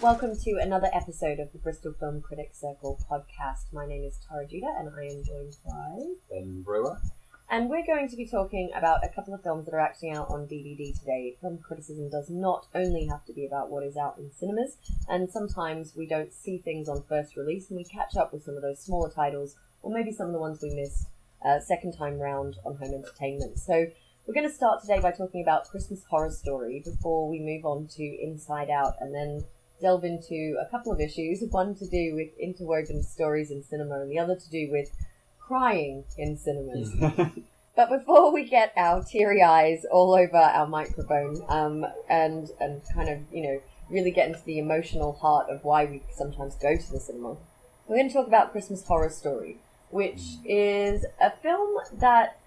Welcome to another episode of the Bristol Film Critics Circle podcast. My name is Tara Judah and I am joined by. Ben Brewer. And we're going to be talking about a couple of films that are actually out on DVD today. Film criticism does not only have to be about what is out in cinemas, and sometimes we don't see things on first release and we catch up with some of those smaller titles, or maybe some of the ones we missed uh, second time round on home entertainment. So we're going to start today by talking about Christmas Horror Story before we move on to Inside Out and then delve into a couple of issues one to do with interwoven stories in cinema, and the other to do with crying in cinemas. but before we get our teary eyes all over our microphone um, and, and kind of, you know, really get into the emotional heart of why we sometimes go to the cinema, we're going to talk about Christmas Horror Story, which is a film that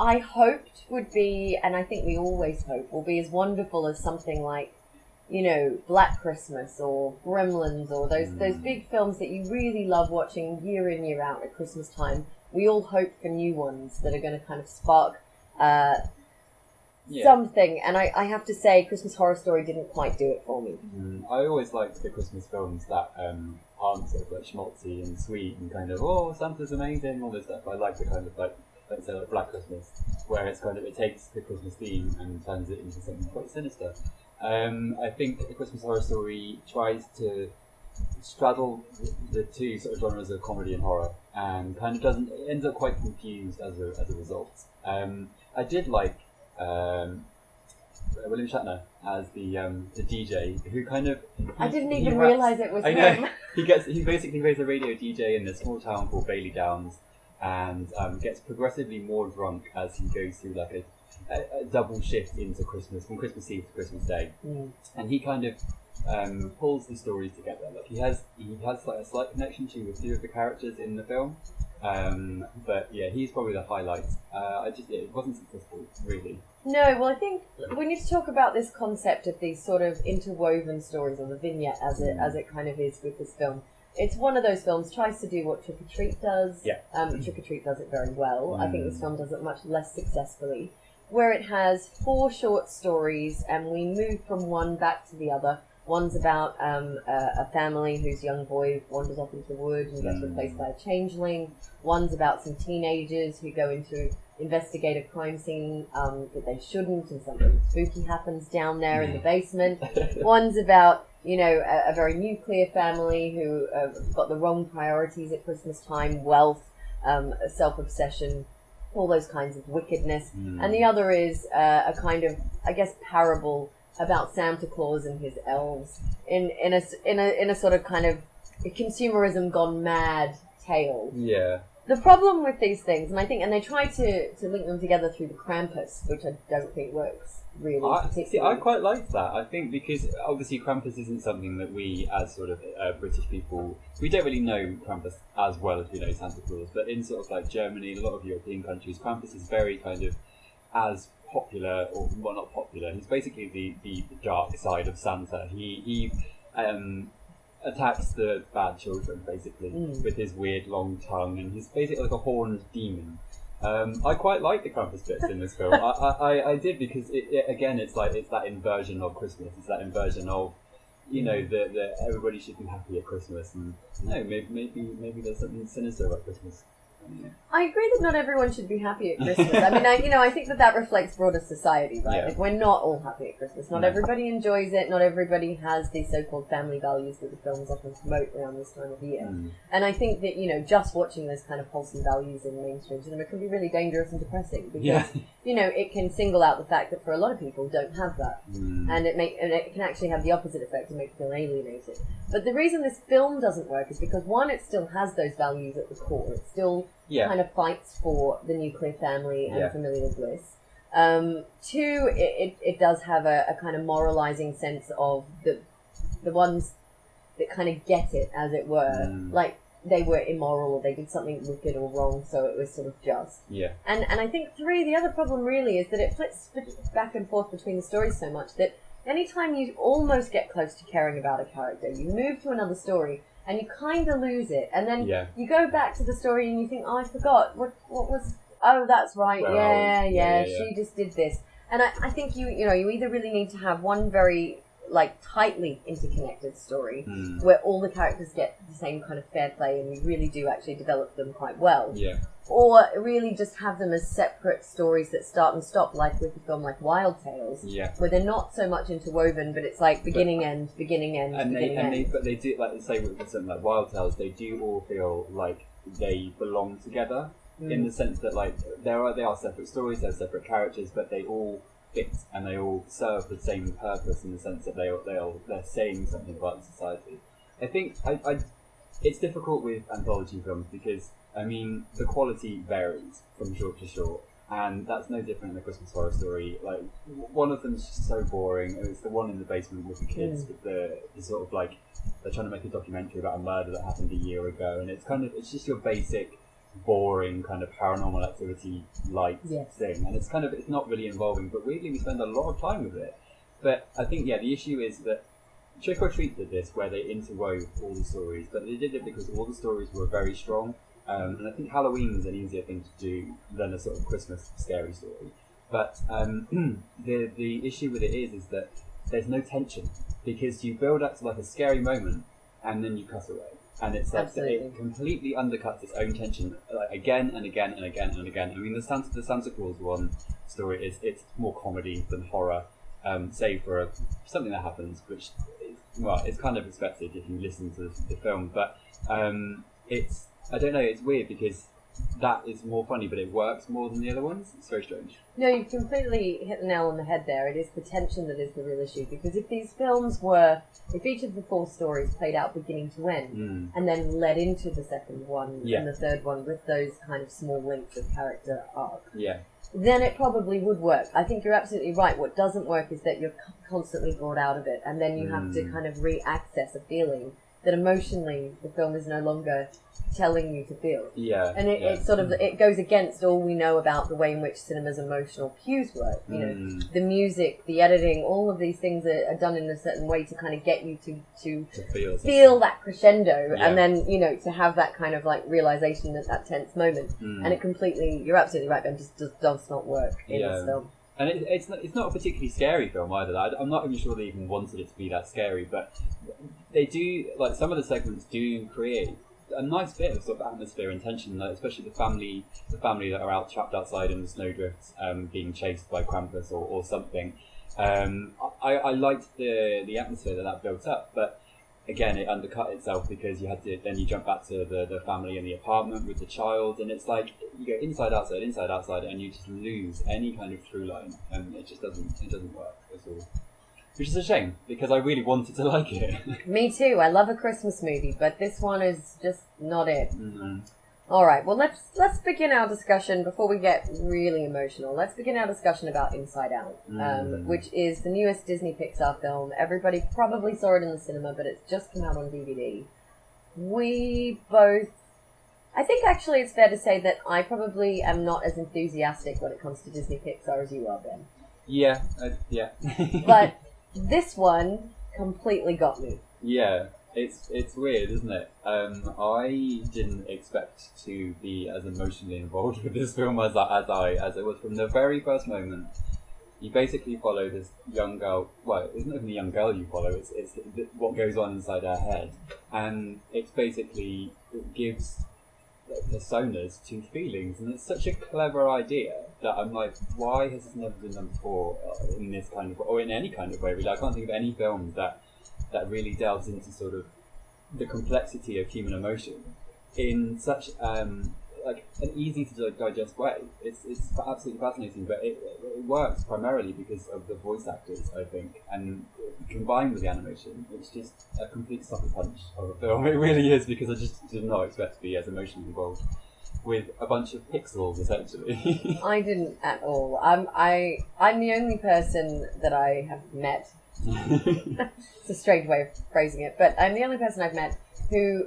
I hoped would be, and I think we always hope will be as wonderful as something like, you know, Black Christmas or Gremlins or those those big films that you really love watching year in year out at Christmas time. We all hope for new ones that are going to kind of spark uh, Yeah. something, and I, I have to say, Christmas Horror Story didn't quite do it for me. Mm, I always liked the Christmas films that um, aren't sort of like schmaltzy and sweet and kind of oh Santa's amazing all this stuff. I like the kind of like let's say like Black Christmas where it's kind of it takes the Christmas theme and turns it into something quite sinister. Um, I think a Christmas Horror Story tries to straddle the two sort of genres of comedy and horror and kind of doesn't it ends up quite confused as a, as a result. Um, I did like um, William Shatner as the um, the DJ who kind of I didn't even raps- realise it was I know. him. he gets he basically plays a radio DJ in a small town called Bailey Downs and um, gets progressively more drunk as he goes through like a, a, a double shift into Christmas from Christmas Eve to Christmas Day Mm. and he kind of um, pulls the stories together. Like he has he has like a slight connection to a few of the characters in the film, um, but yeah, he's probably the highlight. Uh, I just yeah, it wasn't successful really. No, well, I think we need to talk about this concept of these sort of interwoven stories, or the vignette, as it as it kind of is with this film. It's one of those films tries to do what Trick 'r Treat does. Yeah. Um, Trick 'r Treat does it very well. I think this Mm. film does it much less successfully, where it has four short stories, and we move from one back to the other. One's about um, a, a family whose young boy wanders off into the woods and gets replaced by a changeling. One's about some teenagers who go into investigate a crime scene um, that they shouldn't, and something spooky happens down there in the basement. One's about you know a, a very nuclear family who uh, have got the wrong priorities at Christmas time, wealth, um, self obsession, all those kinds of wickedness. Mm. And the other is uh, a kind of I guess parable about Santa Claus and his elves in in a in a in a sort of kind of consumerism gone mad tale. Yeah, The problem with these things, and I think, and they try to, to link them together through the Krampus, which I don't think works really I, see, I quite like that. I think because obviously Krampus isn't something that we, as sort of uh, British people, we don't really know Krampus as well as we know Santa Claus. But in sort of like Germany, and a lot of European countries, Krampus is very kind of as popular, or well, not popular. He's basically the, the dark side of Santa. He he um, attacks the bad children basically Mm. with his weird long tongue, and he's basically like a horned demon. Um, I quite like the Krampus bits in this film. I, I, I, did because it, it, again, it's like it's that inversion of Christmas. It's that inversion of you know that that everybody should be happy at Christmas, and no, maybe maybe maybe there's something sinister about Christmas. I agree that not everyone should be happy at Christmas. I mean, I, you know, I think that that reflects broader society, right? Yeah. Like, we're not all happy at Christmas. Not No. everybody enjoys it. Not everybody has these so-called family values that the films often promote around this time of year. mm, And I think that, you know, just watching those kind of wholesome values in mainstream cinema can be really dangerous and depressing because, yeah. you know, it can single out the fact that for a lot of people don't have that. Mm. and it make and it can actually have the opposite effect and make feel alienated. But the reason this film doesn't work is because one, it still has those values at the core. It still yeah. kind of fights for the nuclear family and Yeah. familial bliss. Um, two, it, it, it does have a, a kind of moralizing sense of the the ones that kind of get it, as it were, Mm. like they were immoral or they did something wicked or wrong, so it was sort of just. yeah. And and I think three, the other problem really is that it flips back and forth between the stories so much that anytime you almost get close to caring about a character, you move to another story and you kind of lose it, and then Yeah. you go back to the story and you think, oh, I forgot what what was. Oh, that's right. Well, yeah, yeah, yeah, She just did this, and I, I think you you know you either really need to have one very like tightly interconnected story Mm. where all the characters get the same kind of fair play and you really do actually develop them quite well Yeah. Or really just have them as separate stories that start and stop like with a film like Wild Tales Yeah. where they're not so much interwoven but it's like beginning end beginning end and they beginning and they end but they do like they say with something like Wild Tales, they do all feel like they belong together Mm. in the sense that like there are they are separate stories, they're separate characters, but they all fit and they all serve the same purpose in the sense that they they are they're saying something about society. I think I, I it's difficult with anthology films because I mean the quality varies from short to short. And that's no different in the Christmas Horror Story. Like one of them's just so boring. It's the one in the basement with the kids with the, the sort of like they're trying to make a documentary about a murder that happened a year ago, and it's kind of it's just your basic boring kind of paranormal activity like Yes. thing, and it's kind of it's not really involving. But weirdly, we spend a lot of time with it. But I think yeah, the issue is that Trick 'r Treat did this where they interwove all the stories, but they did it because all the stories were very strong. Um, and I think Halloween is an easier thing to do than a sort of Christmas scary story. But um, the the issue with it is is that there's no tension because you build up to like a scary moment and then you cut away, and it's like Absolutely. it completely undercuts its own tension like, again and again and again and again. I mean, the Santa the Santa Claus one story is it's more comedy than horror, um, save for a, something that happens, which is, well, it's kind of expected if you listen to the, the film, but um, it's I don't know, it's weird because that is more funny, but it works more than the other ones. It's very strange. No, you've completely hit the nail on the head there. It is the tension that is the real issue. Because if these films were, if each of the four stories played out beginning to end, Mm. and then led into the second one Yeah. and the third one with those kind of small links of character arc, Yeah, then it probably would work. I think you're absolutely right. What doesn't work is that you're constantly brought out of it, and then you have to Mm. kind of re-access a feeling that emotionally the film is no longer telling you to feel. yeah, And it, yeah. it sort of it goes against all we know about the way in which cinema's emotional cues work. You know, Mm, the music, the editing, all of these things are, are done in a certain way to kind of get you to to to feel feel that crescendo, Yeah. and then you know to have that kind of like realization at that tense moment. Mm. And it completely, you're absolutely right, Ben. Just, just does not work in Yeah. this film. And it, it's not, it's not a particularly scary film either. I, I'm not even sure they even wanted it to be that scary, but they do like some of the segments do create a nice bit of sort of atmosphere and tension, like, especially the family the family that are out trapped outside in the snowdrifts, um, being chased by Krampus or, or something. Um, I, I liked the the atmosphere that that built up, but again, it undercut itself because you had to then you jump back to the, the family in the apartment with the child, and it's like you go inside outside inside outside, and you just lose any kind of through line, and it just doesn't it doesn't work at all. Which is a shame because I really wanted to like it. Me too. I love a Christmas movie, but this one is just not it. Mhm. All right. Well, let's let's begin our discussion before we get really emotional. Let's begin our discussion about Inside Out, um, Mm. which is the newest Disney Pixar film. Everybody probably saw it in the cinema, but it's just come out on DVD. We both. I think actually it's fair to say that I probably am not as enthusiastic when it comes to Disney Pixar as you are, Ben. Yeah, uh, yeah. But this one completely got me. Yeah, it's it's weird, isn't it? Um, I didn't expect to be as emotionally involved with this film as I, as I as it was from the very first moment. You basically follow this young girl. Well, it's not even a young girl you follow. It's it's what goes on inside her head, and it's basically it gives personas to feelings, and it's such a clever idea that I'm like, why has this never been done before uh, in this kind of or in any kind of way? Really, I can't think of any film that that really delves into sort of the complexity of human emotion in such um, like an easy to digest way. It's it's absolutely fascinating, but it, it works primarily because of the voice actors, I think, and combined with the animation, it's just a complete sucker punch of a film. It really is because I just did not expect to be as emotionally involved with a bunch of pixels, essentially. I didn't at all. I'm I I'm the only person that I have met. It's a strange way of phrasing it, but I'm the only person I've met who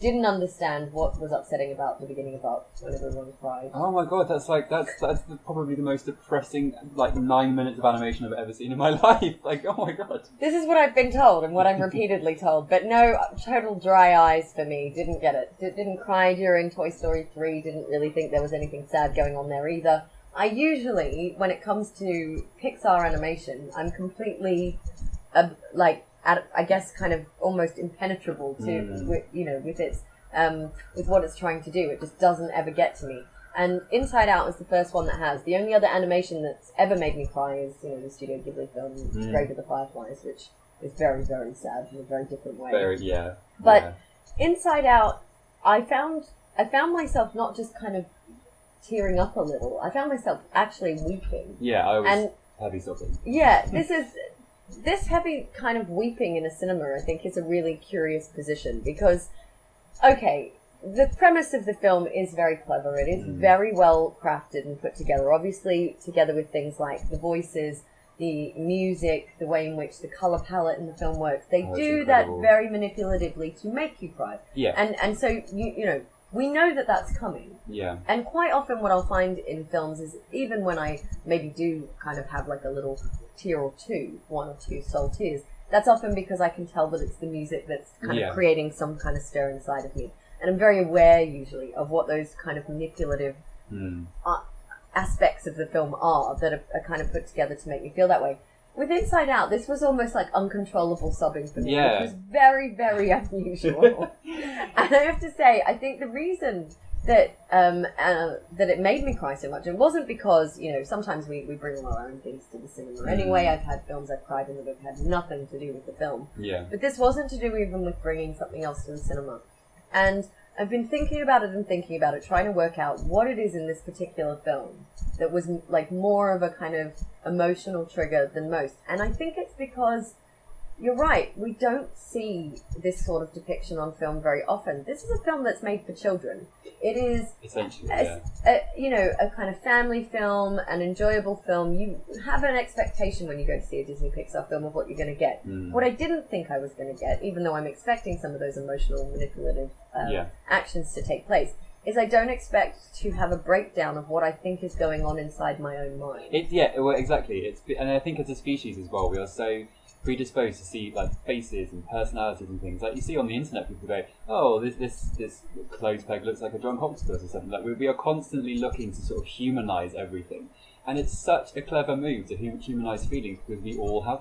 didn't understand what was upsetting about the beginning of Up when everyone cried. Oh my god, that's like that's that's the, probably the most depressing like nine minutes of animation I've ever seen in my life. Like, oh my god. This is what I've been told and what I'm repeatedly told, but no, total dry eyes for me. Didn't get it. D- didn't cry during Toy Story 3. Didn't really think there was anything sad going on there either. I usually, when it comes to Pixar animation, I'm completely uh, like at, I guess kind of almost impenetrable to Mm. with, you know with its um, with what it's trying to do. It just doesn't ever get to me. And Inside Out is the first one that has. The only other animation that's ever made me cry is you know the Studio Ghibli film Mm. Grave of the Fireflies, which is very very sad in a very different way. Very yeah. But- yeah. Inside Out, I found I found myself not just kind of tearing up a little. I found myself actually weeping. yeah, I was And heavy sobbing. yeah, this is this heavy kind of weeping in a cinema. I think is a really curious position because, okay, the premise of the film is very clever. It is Mm. very well crafted and put together. Obviously, together with things like the voices, the music, the way in which the color palette in the film works. They Oh, it's do that incredible. very manipulatively to make you cry. Yeah, And and so you you know we know that that's coming. yeah, And quite often, what I'll find in films is even when I maybe do kind of have like a little tear or two, one or two soul tears, that's often because I can tell that it's the music that's kind Yeah. of creating some kind of stir inside of me. And I'm very aware usually of what those kind of manipulative mm. aspects of the film are that are, are kind of put together to make me feel that way. With Inside Out, this was almost like uncontrollable sobbing for me, Yeah. which was very, very unusual. and I have to say, I think the reason that um, uh, that it made me cry so much, it wasn't because you know sometimes we, we bring all our own things to the cinema. Mm. Anyway, I've had films I've cried in that have had nothing to do with the film. yeah, But this wasn't to do even with bringing something else to the cinema. And I've been thinking about it and thinking about it, trying to work out what it is in this particular film that was m- like more of a kind of emotional trigger than most. And I think it's because you're right, we don't see this sort of depiction on film very often. This is a film that's made for children. It is essentially, yeah, a, you know, a kind of family film, an enjoyable film. You have an expectation when you go to see a Disney Pixar film of what you're going to get. Mm. What I didn't think I was going to get, even though I'm expecting some of those emotional, manipulative uh, Yeah. actions to take place, is I don't expect to have a breakdown of what I think is going on inside my own mind. It, yeah, well, exactly. It's and I think as a species as well, we are so predisposed to see like faces and personalities and things. Like you see on the internet, people go, "Oh, this this this clothes peg looks like a drunk octopus" or something. Like we, we are constantly looking to sort of humanize everything, and it's such a clever move to humanize feelings because we all have.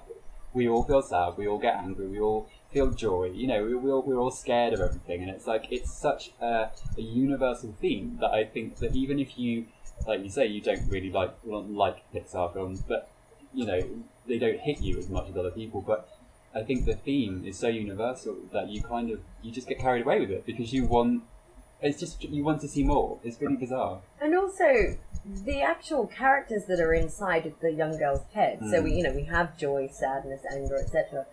We all feel sad. We all get angry. We all feel joy. You know, we, we all, we're all scared of everything, and it's like it's such a, a universal theme that I think that even if you, like you say, you don't really like like Pixar films, but you know they don't hit you as much as other people. But I think the theme is so universal that you kind of you just get carried away with it because you want. It's just you want to see more. It's really bizarre. And also, the actual characters that are inside of the young girl's head. So Mm. we, you know, we have joy, sadness, anger, etc.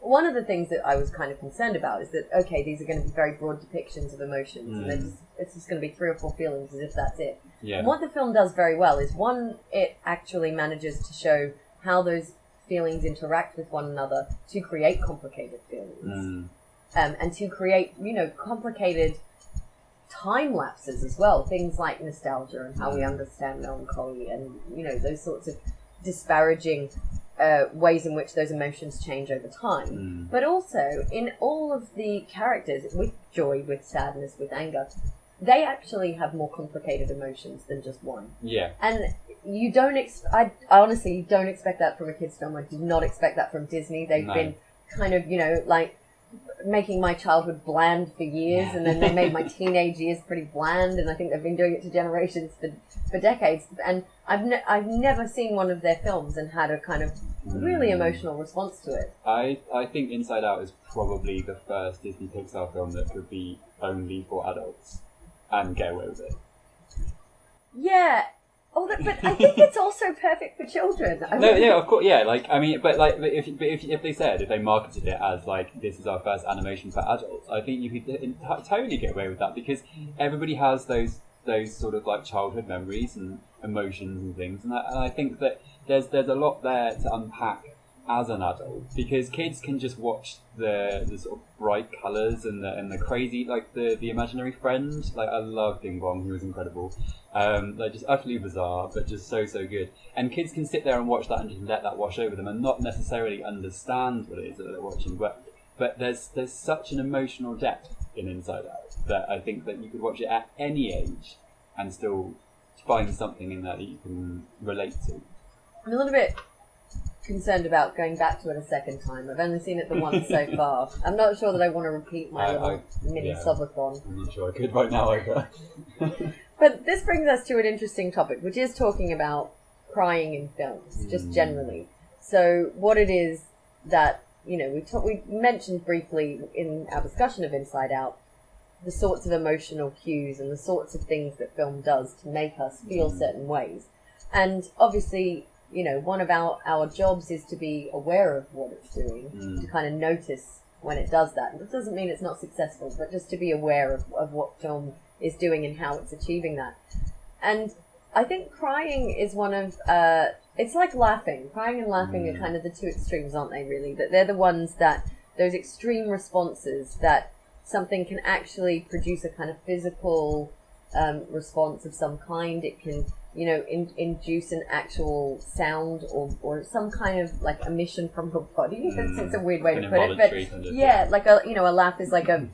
One of the things that I was kind of concerned about is that okay, these are going to be very broad depictions of emotions, and they're Mm. just, it's just going to be three or four feelings as if that's it. Yeah. And what the film does very well is one, it actually manages to show how those feelings interact with one another to create complicated feelings Mm. um, and to create, you know, complicated time lapses as well. Things like nostalgia and how we Mm. understand melancholy and, you know, those sorts of disparaging uh, ways in which those emotions change over time. Mm. But also, in all of the characters, with joy, with sadness, with anger, they actually have more complicated emotions than just one. Yeah. And you don't, ex- I, I honestly don't expect that from a kids' film. I did not expect that from Disney. They've No. been kind of, you know, like making my childhood bland for years, and then they made my teenage years pretty bland, and I think they've been doing it to generations for, for decades. And I've ne- I've never seen one of their films and had a kind of really Mm. emotional response to it. I, I think Inside Out is probably the first Disney Pixar film that could be only for adults and get away with it. Yeah. Oh, that, but I think it's also perfect for children. I No, yeah, of course, yeah. Like, I mean, but like, but if, but if if they said if they marketed it as like this is our first animation for adults, I think you could t- totally get away with that because everybody has those those sort of like childhood memories and emotions and things, and I, and I think that there's there's a lot there to unpack as an adult because kids can just watch the the sort of bright colours and the and the crazy like the the imaginary friend. Like, I love Bing Bong; he was incredible. Um, like just utterly bizarre, but just so so good. And kids can sit there and watch that and just let that wash over them, and not necessarily understand what it is that they're watching. But but there's there's such an emotional depth in Inside Out that I think that you could watch it at any age and still find something in there that you can relate to. I'm a little bit concerned about going back to it a second time. I've only seen it the once so far. I'm not sure that I want to repeat my I- little I- mini yeah. sobathon. I'm not sure I could right now either. But this brings us to an interesting topic, which is talking about crying in films, just Mm. generally. So, what it is that you know we ta- we mentioned briefly in our discussion of Inside Out, the sorts of emotional cues and the sorts of things that film does to make us feel Mm. certain ways, and obviously, you know, one of our our jobs is to be aware of what it's doing, Mm. to kind of notice when it does that. And it doesn't mean it's not successful, but just to be aware of, of what film is doing and how it's achieving that. And I think crying is one of uh, it's like laughing. Crying and laughing Mm. are kind of the two extremes, aren't they? Really, that they're the ones that those extreme responses that something can actually produce a kind of physical um, response of some kind. It can, you know, in, induce an actual sound or, or some kind of like emission from your body. It's, it's a weird way An to put it, but involuntary kind of, yeah, like a you know, a laugh is like a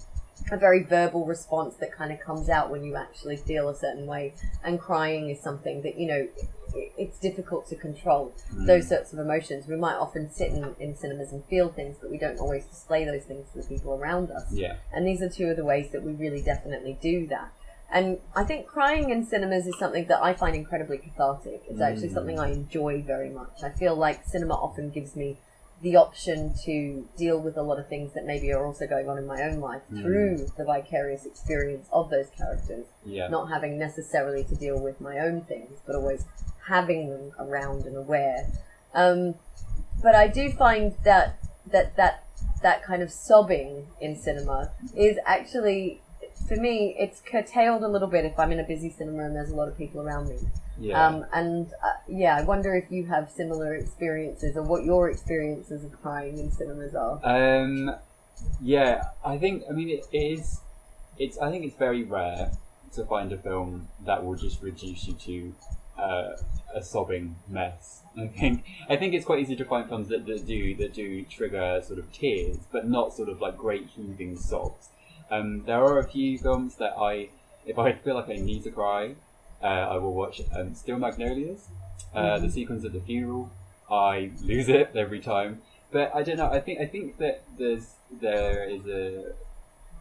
a very verbal response that kind of comes out when you actually feel a certain way, and crying is something that you know it's difficult to control Mm. those sorts of emotions. We might often sit in, in cinemas and feel things, but we don't always display those things to the people around us. Yeah. And these are two of the ways that we really definitely do that. And I think crying in cinemas is something that I find incredibly cathartic. It's actually Mm. something I enjoy very much. I feel like cinema often gives me the option to deal with a lot of things that maybe are also going on in my own life Mm. through the vicarious experience of those characters, Yeah. not having necessarily to deal with my own things, but always having them around and aware. Um, but I do find that that that that kind of sobbing in cinema is actually for me it's curtailed a little bit if I'm in a busy cinema and there's a lot of people around me. yeah. Um, and uh, yeah, I wonder if you have similar experiences or what your experiences of crying in cinemas are. Um, yeah, I think. I mean, it, it is. It's. I think it's very rare to find a film that will just reduce you to uh, a sobbing mess. I think. I think it's quite easy to find films that, that do that do trigger sort of tears, but not sort of like great heaving sobs. Um, there are a few films that I, if I feel like I need to cry, uh, I will watch. Um, Steel Magnolias, uh, the sequence at the funeral. I lose it every time but I don't know. I think I think that there's there is a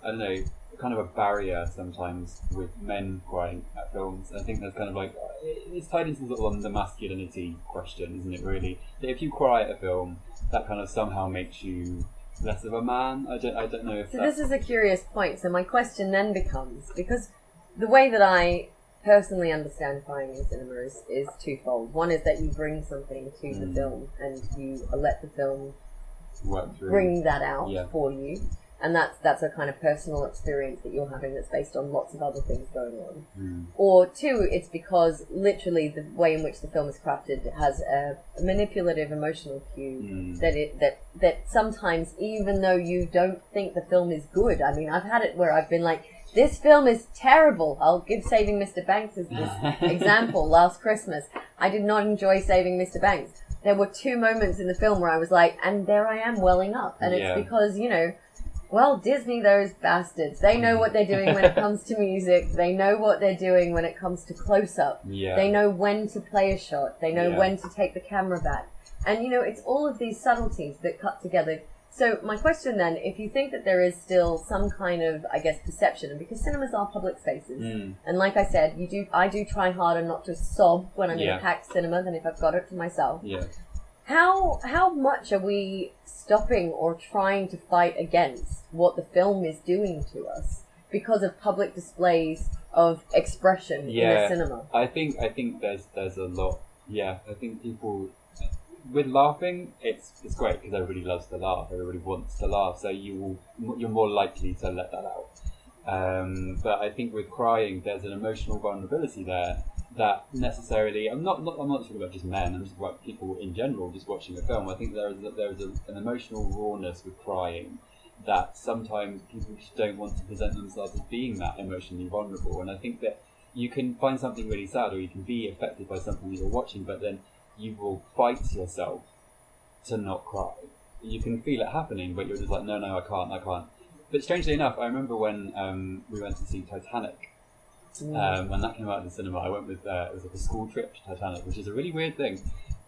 I don't know kind of a barrier sometimes with men crying at films. I think there's kind of like it's tied into sort of the masculinity question, isn't it? Really, that if you cry at a film, that kind of somehow makes you less of a man. I don't I don't know if So that's this is a curious point. So my question then becomes because the way that I personally understand in cinema is, is twofold. One is that you bring something to the Mm. film and you let the film work through. bring that out Yeah. for you. And that's that's a kind of personal experience that you're having that's based on lots of other things going on. Mm. Or two, it's because literally the way in which the film is crafted has a manipulative emotional cue Mm. that it that that sometimes even though you don't think the film is good, I mean I've had it where I've been like, this film is terrible. I'll give Saving Mr. Banks as this example. Last Christmas, I did not enjoy Saving Mr. Banks. There were two moments in the film where I was like, and there I am welling up, and Yeah. it's because you know. Well, Disney, those bastards. They know what they're doing when it comes to music. They know what they're doing when it comes to close up. Yeah. They know when to play a shot. They know Yeah. when to take the camera back. And you know, it's all of these subtleties that cut together. So my question then, if you think that there is still some kind of, I guess, perception, and because cinemas are public spaces, Mm. and like I said, you do, I do try harder not to sob when I'm in a packed cinema than if I've got it to myself. Yeah. How how much are we stopping or trying to fight against what the film is doing to us because of public displays of expression in Yeah. a cinema? I think I think there's there's a lot. Yeah, I think people with laughing, it's it's great because everybody loves to laugh. Everybody wants to laugh, so you will you're more likely to let that out. Um, but I think with crying, there's an emotional vulnerability there that necessarily. I'm not, not I'm not talking about just men. I'm just about people in general just watching a film. I think there is a, there is a, an emotional rawness with crying that sometimes people just don't want to present themselves as being that emotionally vulnerable. And I think that you can find something really sad or you can be affected by something you're watching, but then you will fight yourself to not cry. You can feel it happening, but you're just like, no, no, I can't, I can't. But strangely enough, I remember when um, we went to see Titanic. Um, when that came out in the cinema, I went with uh, it was like a school trip to Titanic, which is a really weird thing.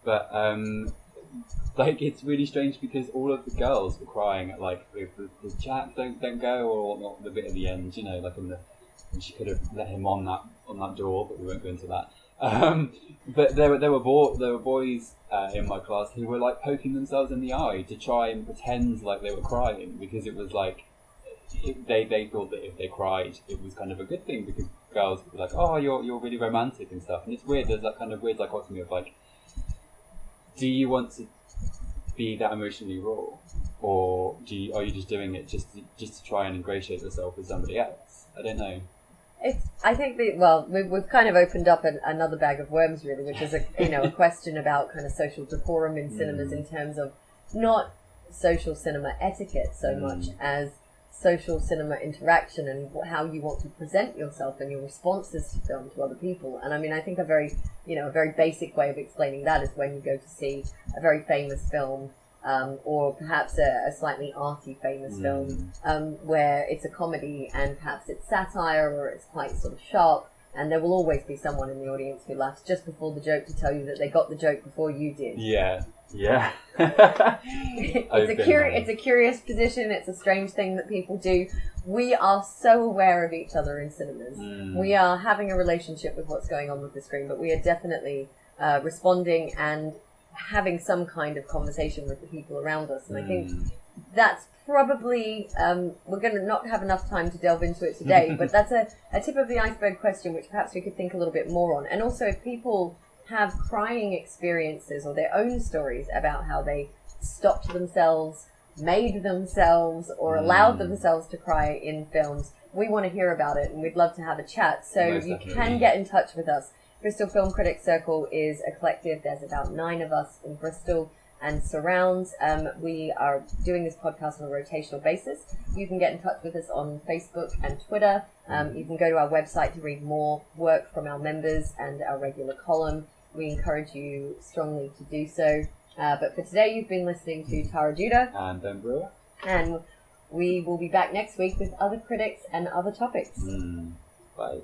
But um, like it's really strange because all of the girls were crying at like the, the, the chap don't don't go or not the bit at the end, you know, like in the and she could have let him on that on that door, but we won't go into that. Um, but there were there were bo- there were boys uh, in my class who were like poking themselves in the eye to try and pretend like they were crying because it was like it, they they thought that if they cried it was kind of a good thing because girls would be like oh you're you're really romantic and stuff and it's weird there's that kind of weird dichotomy of like do you want to be that emotionally raw or do you, are you just doing it just to, just to try and ingratiate yourself with somebody else I don't know It's, I think that well, we've, we've kind of opened up an, another bag of worms, really, which is a you know a question about kind of social decorum in cinemas Mm. in terms of not social cinema etiquette so Mm. much as social cinema interaction and how you want to present yourself and your responses to film to other people. And I mean, I think a very you know a very basic way of explaining that is when you go to see a very famous film. Um, or perhaps a, a slightly arty famous Mm. film um, where it's a comedy and perhaps it's satire or it's quite sort of sharp, and there will always be someone in the audience who laughs just before the joke to tell you that they got the joke before you did. yeah yeah it's a curi- it's a curious position. It's a strange thing that people do. We are so aware of each other in cinemas. Mm. We are having a relationship with what's going on with the screen, but we are definitely uh, responding and having some kind of conversation with the people around us. And I think Mm. that's probably um, we're going to not have enough time to delve into it today but that's a, a tip of the iceberg question which perhaps we could think a little bit more on and also if people have crying experiences or their own stories about how they stopped themselves made themselves or allowed Mm. themselves to cry in films we want to hear about it and we'd love to have a chat so Most you definitely. can get in touch with us bristol film critics circle is a collective there's about nine of us in bristol and surrounds. Um, we are doing this podcast on a rotational basis. You can get in touch with us on Facebook and Twitter. Um, you can go to our website to read more work from our members and our regular column. We encourage you strongly to do so. Uh, but for today, you've been listening to Tara Judah, and Ben Brewer and we will be back next week with other critics and other topics. mm. bye